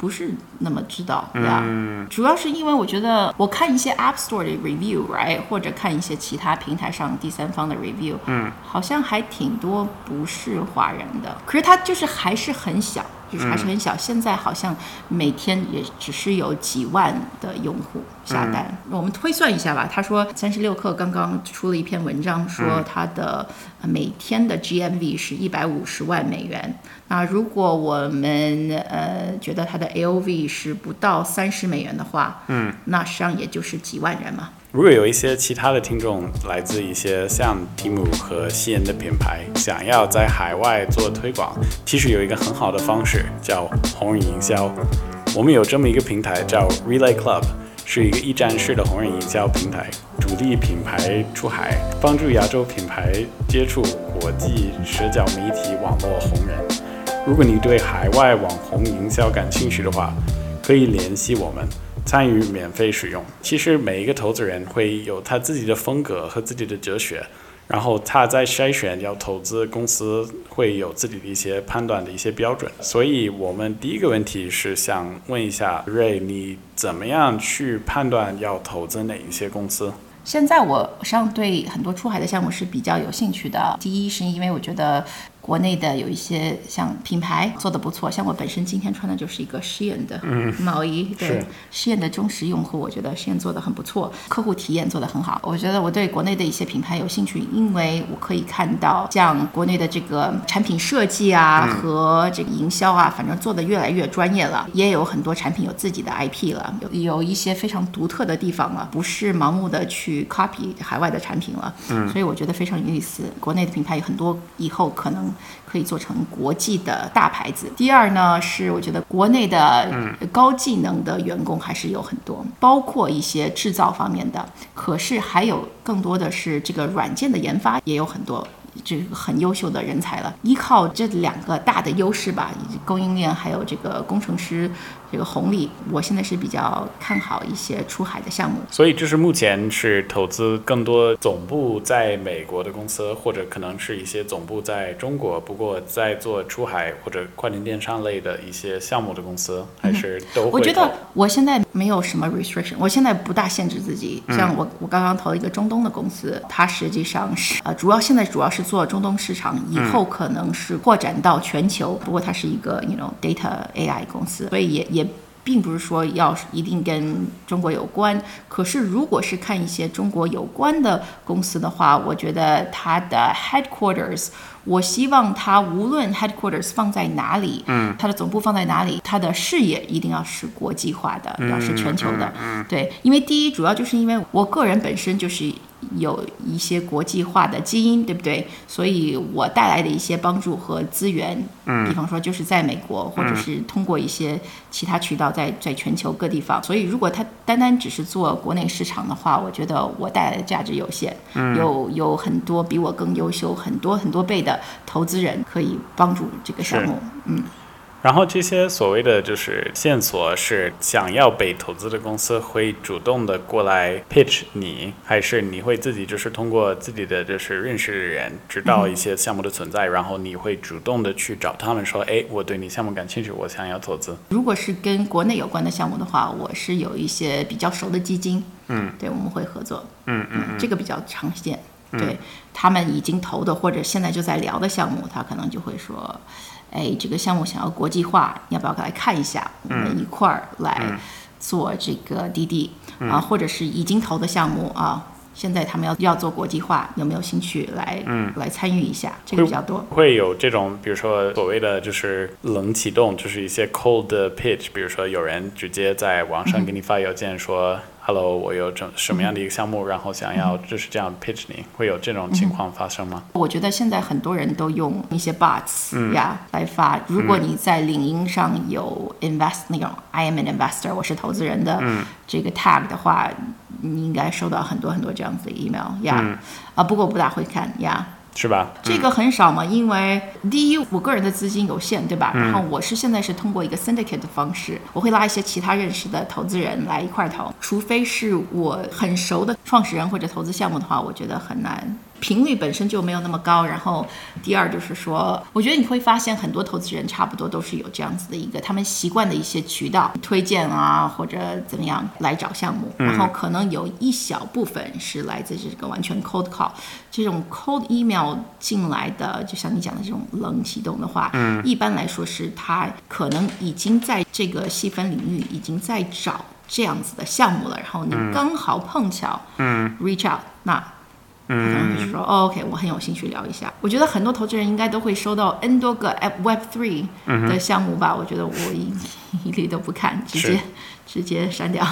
Speaker 1: 不是那么知道呀主要是因为我觉得我看一些 App Store 的 review，right，或者看一些其他平台上第三方的 review，嗯，好像还挺多不是华人的，可是它就是还是很小，就是还是很小。现在好像每天也只是有几万的用户下单。我们推算一下吧，他说三十六氪刚刚出了一篇文章，说它的呃每天的 GMV 是一百五十万美元。那如果我们呃觉得它的 AOV 是不到三十美元的话，嗯，那实际上也就是几万人嘛。
Speaker 2: 如果有一些其他的听众来自一些像 Tim 和西恩的品牌，想要在海外做推广，其实有一个很好的方式叫红人营销。我们有这么一个平台叫 Relay Club，是一个一站式的红人营销平台，主力品牌出海，帮助亚洲品牌接触国际社交媒体网络红人。如果你对海外网红营销感兴趣的话，可以联系我们，参与免费使用。其实每一个投资人会有他自己的风格和自己的哲学。然后他在筛选要投资公司会有自己的一些判断的一些标准，所以我们第一个问题是想问一下瑞，你怎么样去判断要投资哪一些公司？
Speaker 1: 现在我实际上对很多出海的项目是比较有兴趣的。第一是因为我觉得。国内的有一些像品牌做的不错，像我本身今天穿的就是一个诗燕的毛衣，对诗燕的忠实用户，我觉得诗燕做的很不错，客户体验做的很好。我觉得我对国内的一些品牌有兴趣，因为我可以看到像国内的这个产品设计啊和这个营销啊，反正做的越来越专业了，也有很多产品有自己的 IP 了，有有一些非常独特的地方了，不是盲目的去 copy 海外的产品了。嗯，所以我觉得非常有意思。国内的品牌有很多，以后可能。可以做成国际的大牌子。第二呢，是我觉得国内的高技能的员工还是有很多，包括一些制造方面的，可是还有更多的是这个软件的研发也有很多。这个很优秀的人才了，依靠这两个大的优势吧，以及供应链还有这个工程师这个红利，我现在是比较看好一些出海的项目。
Speaker 2: 所以就是目前是投资更多总部在美国的公司，或者可能是一些总部在中国，不过在做出海或者跨境电商类的一些项目的公司，还是都会。
Speaker 1: 我觉得我现在没有什么 restriction，我现在不大限制自己。像我我刚刚投了一个中东的公司，它实际上是呃主要现在主要是。做中东市场以后可能是扩展到全球，不过它是一个 you know data AI 公司，所以也也并不是说要一定跟中国有关。可是如果是看一些中国有关的公司的话，我觉得它的 headquarters，我希望它无论 headquarters 放在哪里，嗯，它的总部放在哪里，它的视野一定要是国际化的，要是全球的，对，因为第一主要就是因为我个人本身就是。有一些国际化的基因，对不对？所以我带来的一些帮助和资源，嗯，比方说就是在美国，或者是通过一些其他渠道，在在全球各地方。所以如果他单单只是做国内市场的话，我觉得我带来的价值有限。嗯，有有很多比我更优秀很多很多倍的投资人可以帮助这个项目。嗯。
Speaker 2: 然后这些所谓的就是线索，是想要被投资的公司会主动的过来 pitch 你，还是你会自己就是通过自己的就是认识的人知道一些项目的存在，然后你会主动的去找他们说，哎，我对你项目感兴趣，我想要投资。
Speaker 1: 如果是跟国内有关的项目的话，我是有一些比较熟的基金，嗯，对，我们会合作，嗯嗯，这个比较常见，对他们已经投的或者现在就在聊的项目，他可能就会说。哎，这个项目想要国际化，要不要来看一下？我们一块儿来做这个滴滴啊，或者是已经投的项目啊，现在他们要要做国际化，有没有兴趣来来参与一下？这个比较多。
Speaker 2: 会有这种，比如说所谓的就是冷启动，就是一些 cold pitch，比如说有人直接在网上给你发邮件说。Hello，我有这什么样的一个项目，然后想要就是这样 pitch 你，会有这种情况发生吗？
Speaker 1: 我觉得现在很多人都用一些 bots 呀来发。如果你在领英上有 invest 那种 I am an investor，我是投资人的这个 tag 的话，你应该收到很多很多这样子的 email 呀。啊，不过我不大会看呀。
Speaker 2: 是吧？
Speaker 1: 这个很少嘛，因为第一，我个人的资金有限，对吧？然后我是现在是通过一个 syndicate 的方式，我会拉一些其他认识的投资人来一块投，除非是我很熟的创始人或者投资项目的话，我觉得很难。频率本身就没有那么高，然后第二就是说，我觉得你会发现很多投资人差不多都是有这样子的一个他们习惯的一些渠道推荐啊，或者怎么样来找项目，然后可能有一小部分是来自这个完全 cold call，这种 cold email 进来的，就像你讲的这种冷启动的话，嗯，一般来说是他可能已经在这个细分领域已经在找这样子的项目了，然后你刚好碰巧，嗯，reach out 那。可能就是说，OK，我很有兴趣聊一下。我觉得很多投资人应该都会收到 N 多个 Web Three 的项目吧。我觉得我一 一律都不看，直接直接删掉。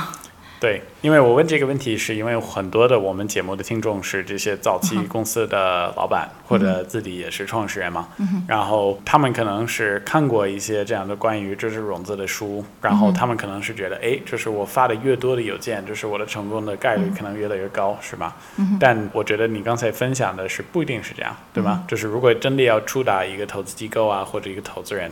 Speaker 2: 对，因为我问这个问题，是因为很多的我们节目的听众是这些早期公司的老板，或者自己也是创始人嘛。然后他们可能是看过一些这样的关于知识融资的书，然后他们可能是觉得，哎，就是我发的越多的邮件，就是我的成功的概率可能越来越高，是吧？但我觉得你刚才分享的是不一定是这样，对吗？就是如果真的要触达一个投资机构啊，或者一个投资人，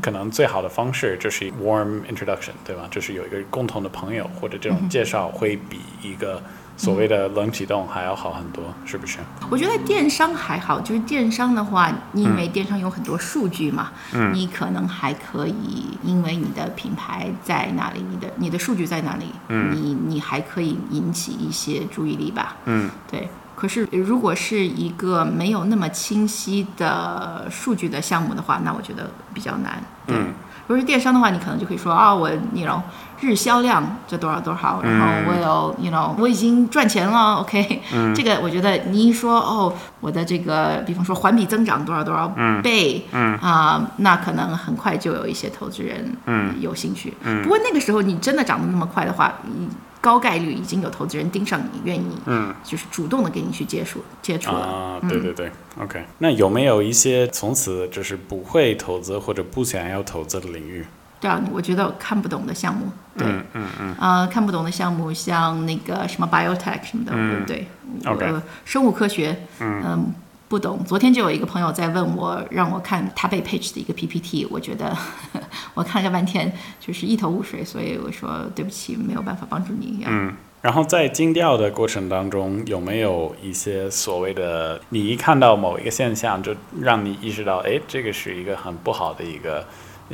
Speaker 2: 可能最好的方式就是 warm introduction，对吧？就是有一个共同的朋友或者这种。介绍会比一个所谓的冷启动还要好很多，是不是？
Speaker 1: 我觉得电商还好，就是电商的话，因为电商有很多数据嘛，嗯，你可能还可以，因为你的品牌在哪里，你的你的数据在哪里，嗯，你你还可以引起一些注意力吧，嗯，对。可是如果是一个没有那么清晰的数据的项目的话，那我觉得比较难，嗯。如果是电商的话，你可能就可以说啊，我你 know 日销量这多少多少，然后我有 you know 我已经赚钱了，OK，这个我觉得你一说哦，我的这个比方说环比增长多少多少倍，嗯啊，那可能很快就有一些投资人有兴趣。不过那个时候你真的涨得那么快的话，高概率已经有投资人盯上你，愿意，嗯，就是主动的给你去接触接触了。
Speaker 2: 啊，对对对，OK。那有没有一些从此就是不会投资或者不想要投资的领域？
Speaker 1: 对啊，我觉得看不懂的项目，对，嗯嗯，啊，看不懂的项目，像那个什么 biotech 什么的，对不对
Speaker 2: ？OK。
Speaker 1: 生物科学，嗯。不懂，昨天就有一个朋友在问我，让我看他被 page 的一个 PPT，我觉得 我看了半天就是一头雾水，所以我说对不起，没有办法帮助你。
Speaker 2: 嗯，然后在精调的过程当中，有没有一些所谓的，你一看到某一个现象，就让你意识到，哎，这个是一个很不好的一个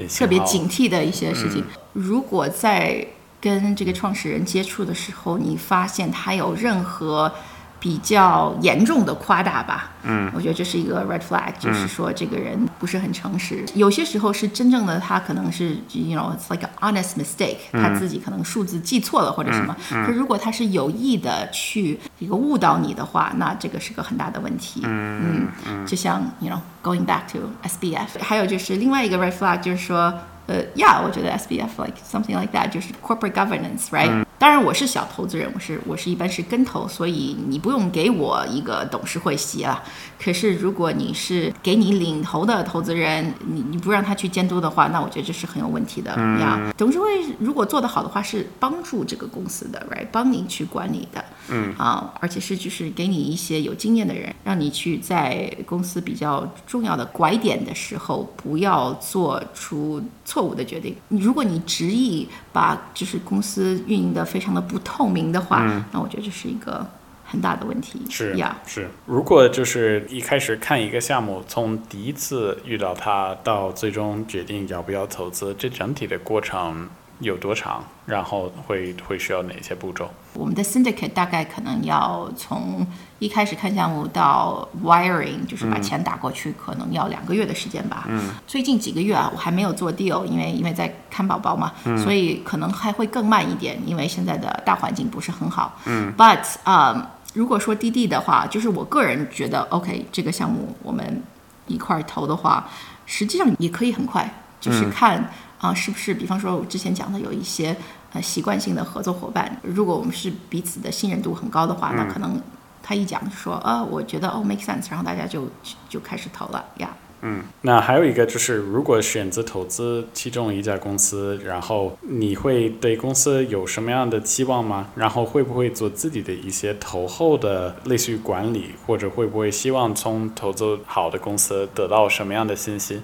Speaker 1: 特别警惕的一些事情。如果在跟这个创始人接触的时候，你发现他有任何比较严重的夸大吧，嗯，我觉得这是一个 red flag，就是说这个人不是很诚实。有些时候是真正的他可能是，you know，it's like an honest mistake，他自己可能数字记错了或者什么。可如果他是有意的去一个误导你的话，那这个是个很大的问题。嗯嗯，就像 you know going back to SBF，还有就是另外一个 red flag，就是说，呃，yeah，我觉得 SBF like something like that，就是 corporate governance，right？当然，我是小投资人，我是我是一般是跟投，所以你不用给我一个董事会席啊。可是如果你是给你领头的投资人，你你不让他去监督的话，那我觉得这是很有问题的呀。董事会如果做得好的话，是帮助这个公司的，right，帮你去管理的，嗯啊，而且是就是给你一些有经验的人，让你去在公司比较重要的拐点的时候，不要做出错误的决定。如果你执意把就是公司运营的。非常的不透明的话，那我觉得这是一个很大的问题。
Speaker 2: 是呀，是。如果就是一开始看一个项目，从第一次遇到它到最终决定要不要投资，这整体的过程有多长？然后会会需要哪些步骤？
Speaker 1: 我们的 syndicate 大概可能要从一开始看项目到 wiring，就是把钱打过去，可能要两个月的时间吧。嗯。最近几个月啊，我还没有做 deal，因为因为在看宝宝嘛，所以可能还会更慢一点，因为现在的大环境不是很好。嗯。But 啊，如果说滴滴的话，就是我个人觉得 OK，这个项目我们一块投的话，实际上也可以很快，就是看啊是不是，比方说我之前讲的有一些。呃，习惯性的合作伙伴，如果我们是彼此的信任度很高的话，那可能他一讲说，啊，我觉得哦，make sense，然后大家就就开始投了呀。
Speaker 2: 嗯，那还有一个就是，如果选择投资其中一家公司，然后你会对公司有什么样的期望吗？然后会不会做自己的一些投后的类似于管理，或者会不会希望从投资好的公司得到什么样的信息？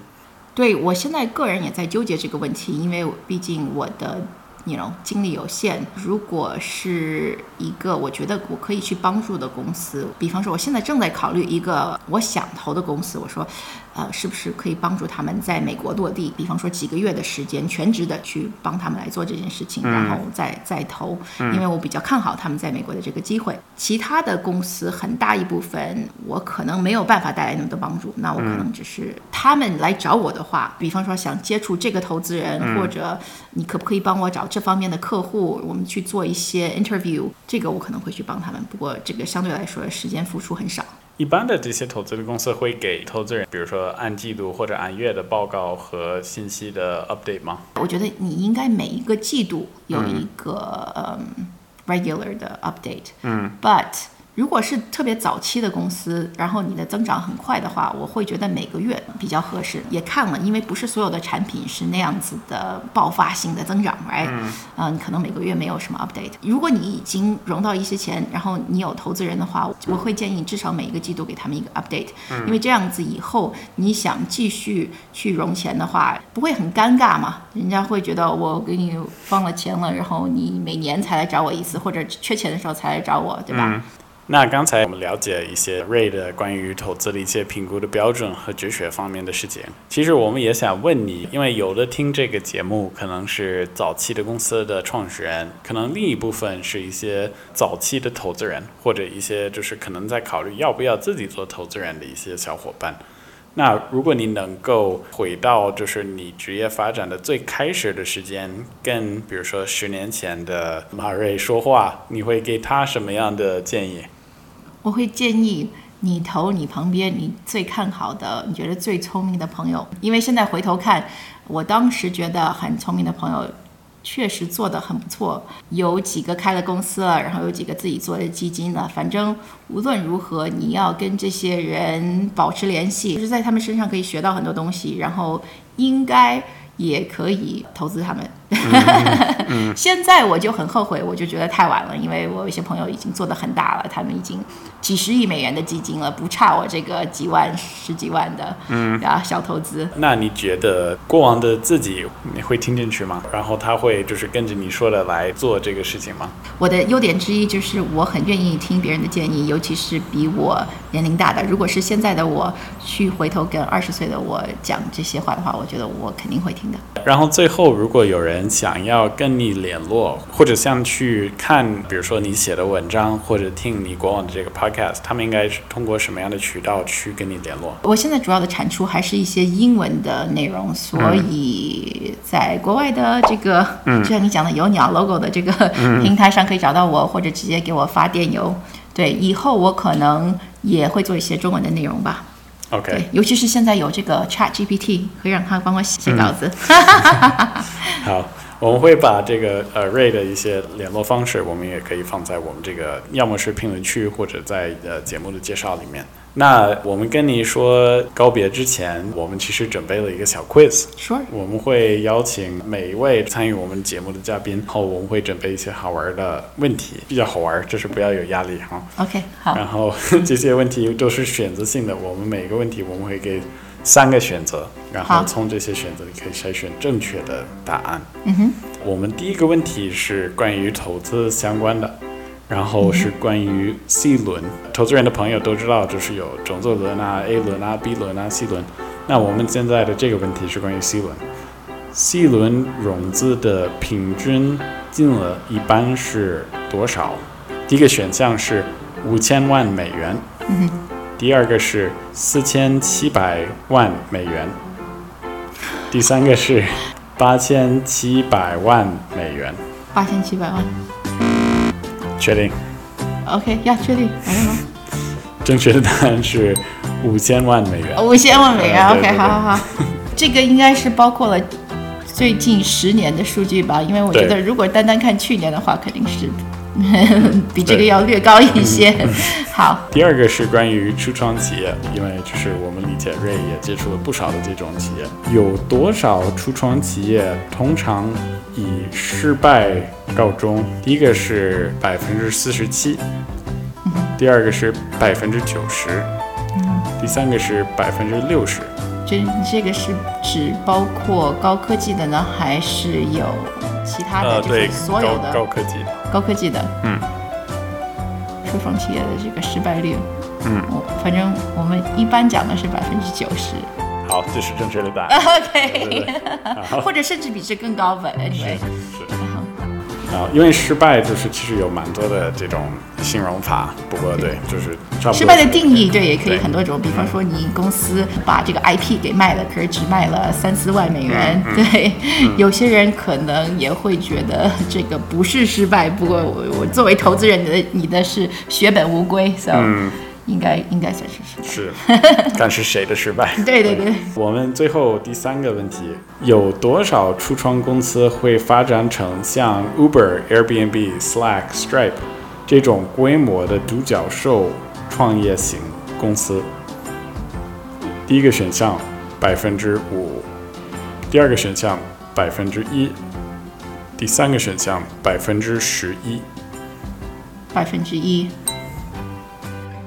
Speaker 1: 对我现在个人也在纠结这个问题，因为毕竟我的。你 know 精力有限，如果是一个我觉得我可以去帮助的公司，比方说我现在正在考虑一个我想投的公司，我说，呃，是不是可以帮助他们在美国落地？比方说几个月的时间，全职的去帮他们来做这件事情，然后再再投，因为我比较看好他们在美国的这个机会。其他的公司很大一部分我可能没有办法带来那么多帮助，那我可能只是他们来找我的话，比方说想接触这个投资人，或者你可不可以帮我找？这方面的客户，我们去做一些 interview，这个我可能会去帮他们。不过这个相对来说时间付出很少。
Speaker 2: 一般的这些投资的公司会给投资人，比如说按季度或者按月的报告和信息的 update 吗？
Speaker 1: 我觉得你应该每一个季度有一个嗯 regular 的 update。嗯，but 如果是特别早期的公司，然后你的增长很快的话，我会觉得每个月比较合适。也看了，因为不是所有的产品是那样子的爆发性的增长，right？嗯，可能每个月没有什么 update。如果你已经融到一些钱，然后你有投资人的话，我会建议至少每一个季度给他们一个 update，因为这样子以后你想继续去融钱的话，不会很尴尬嘛？人家会觉得我给你放了钱了，然后你每年才来找我一次，或者缺钱的时候才来找我，对吧？
Speaker 2: 那刚才我们了解一些 Ray 的关于投资的一些评估的标准和哲学方面的事情。其实我们也想问你，因为有的听这个节目可能是早期的公司的创始人，可能另一部分是一些早期的投资人，或者一些就是可能在考虑要不要自己做投资人的一些小伙伴。那如果你能够回到就是你职业发展的最开始的时间，跟比如说十年前的马瑞说话，你会给他什么样的建议？
Speaker 1: 我会建议你投你旁边你最看好的、你觉得最聪明的朋友，因为现在回头看，我当时觉得很聪明的朋友，确实做得很不错。有几个开了公司了，然后有几个自己做的基金了。反正无论如何，你要跟这些人保持联系，就是在他们身上可以学到很多东西，然后应该也可以投资他们。现在我就很后悔，我就觉得太晚了，因为我有一些朋友已经做得很大了，他们已经几十亿美元的基金了，不差我这个几万、十几万的，嗯，啊，小投资。
Speaker 2: 那你觉得过往的自己你会听进去吗？然后他会就是跟着你说的来做这个事情吗？
Speaker 1: 我的优点之一就是我很愿意听别人的建议，尤其是比我年龄大的。如果是现在的我去回头跟二十岁的我讲这些话的话，我觉得我肯定会听的。
Speaker 2: 然后最后，如果有人想要跟你联络，或者想去看，比如说你写的文章，或者听你过往的这个 podcast，他们应该是通过什么样的渠道去跟你联络？
Speaker 1: 我现在主要的产出还是一些英文的内容，所以在国外的这个，就像你讲的有鸟 logo 的这个平台上可以找到我，或者直接给我发电邮。对，以后我可能也会做一些中文的内容吧。
Speaker 2: OK，
Speaker 1: 对，尤其是现在有这个 Chat GPT，可以让他帮我写稿子。
Speaker 2: 好，我们会把这个呃 Ray 的一些联络方式，我们也可以放在我们这个要么是评论区，或者在呃节目的介绍里面。那我们跟你说告别之前，我们其实准备了一个小 quiz。
Speaker 1: Sure，
Speaker 2: 我们会邀请每一位参与我们节目的嘉宾，然后我们会准备一些好玩的问题，比较好玩，就是不要有压力哈。
Speaker 1: OK，好，
Speaker 2: 然后 这些问题都是选择性的，我们每个问题我们会给三个选择，然后从这些选择里可以筛选正确的答案。
Speaker 1: 嗯哼，
Speaker 2: 我们第一个问题是关于投资相关的，然后是关于 C 轮。投资人的朋友都知道，就是有种子轮啊、A 轮啊、B 轮啊、C 轮。那我们现在的这个问题是关于 C 轮。C 轮融资的平均金额一般是多少？第一个选项是五千万美元，第二个是四千七百万美元，第三个是八千七百万美元。
Speaker 1: 八千七百万。
Speaker 2: 确定
Speaker 1: ？OK，呀，确定，来了吗？
Speaker 2: 正确的答案是五千万美元。
Speaker 1: 五千万美元，OK，好好好，这个应该是包括了最近十年的数据吧？因为我觉得如果单单看去年的话，肯定是 比这个要略高一些。
Speaker 2: 嗯
Speaker 1: 好，
Speaker 2: 第二个是关于初创企业，因为就是我们理解瑞也接触了不少的这种企业，有多少初创企业通常以失败告终？第一个是百分之四十七，第二个是百分之九十，第三个是百分之六十。
Speaker 1: 这这个是指包括高科技的呢，还是有其他的？就是，所有
Speaker 2: 高
Speaker 1: 的
Speaker 2: 高科技，
Speaker 1: 高科技的，
Speaker 2: 嗯，
Speaker 1: 初创企业的这个失败率，
Speaker 2: 嗯。
Speaker 1: 我反正我们一般讲的是百分之九十。
Speaker 2: 好，这是正确的答案。对
Speaker 1: 或者甚至比这更高吧，anyway，
Speaker 2: 是。啊，因为失败就是其实有蛮多的这种形容法，不过对，就是差不多。
Speaker 1: 失败的定义对也可以很多种，比方说你公司把这个 IP 给卖了，可是只卖了三四万美元，
Speaker 2: 嗯
Speaker 1: 对，有些人可能也会觉得这个不是失败，不过我我作为投资人，你的你的是血本无归，so、
Speaker 2: 嗯
Speaker 1: 应该应该算是失败。
Speaker 2: 是，但是谁的失败。
Speaker 1: 对对对，
Speaker 2: 我们最后第三个问题：有多少初创公司会发展成像 Uber、Airbnb、Slack、Stripe 这种规模的独角兽创业型公司？第一个选项百分之五，第二个选项百分之一，第三个选项百分之十一。
Speaker 1: 百分之一，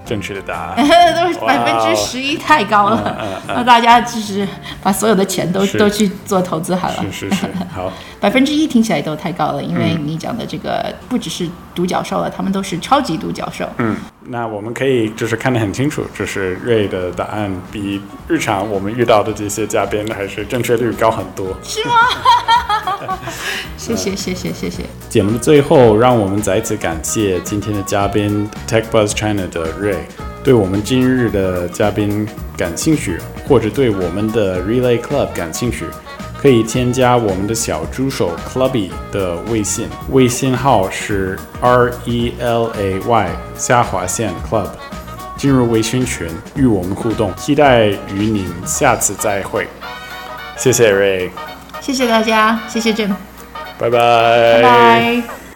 Speaker 2: 正确的答案。
Speaker 1: 都是百分之十一，太高了。
Speaker 2: 嗯嗯
Speaker 1: 那大家就是把所有的钱都都去做投资好了。
Speaker 2: 是是是，好，
Speaker 1: 百分之一听起来都太高了，因为你讲的这个不只是独角兽了，他们都是超级独角兽。
Speaker 2: 嗯，那我们可以就是看得很清楚，就是瑞的答案比日常我们遇到的这些嘉宾还是正确率高很多。
Speaker 1: 是吗？谢谢谢谢谢谢。
Speaker 2: 节目的最后，让我们再一次感谢今天的嘉宾 Tech Buzz China 的 Ray，。对我们今日的嘉宾感兴趣，或者对我们的 Relay Club 感兴趣，可以添加我们的小助手 Clubby 的微信，微信号是 R E L A Y 下划线 Club，进入微信群与我们互动，期待与您下次再会。谢谢瑞，
Speaker 1: 谢谢大家，谢谢 Jim，
Speaker 2: 拜
Speaker 1: 拜拜。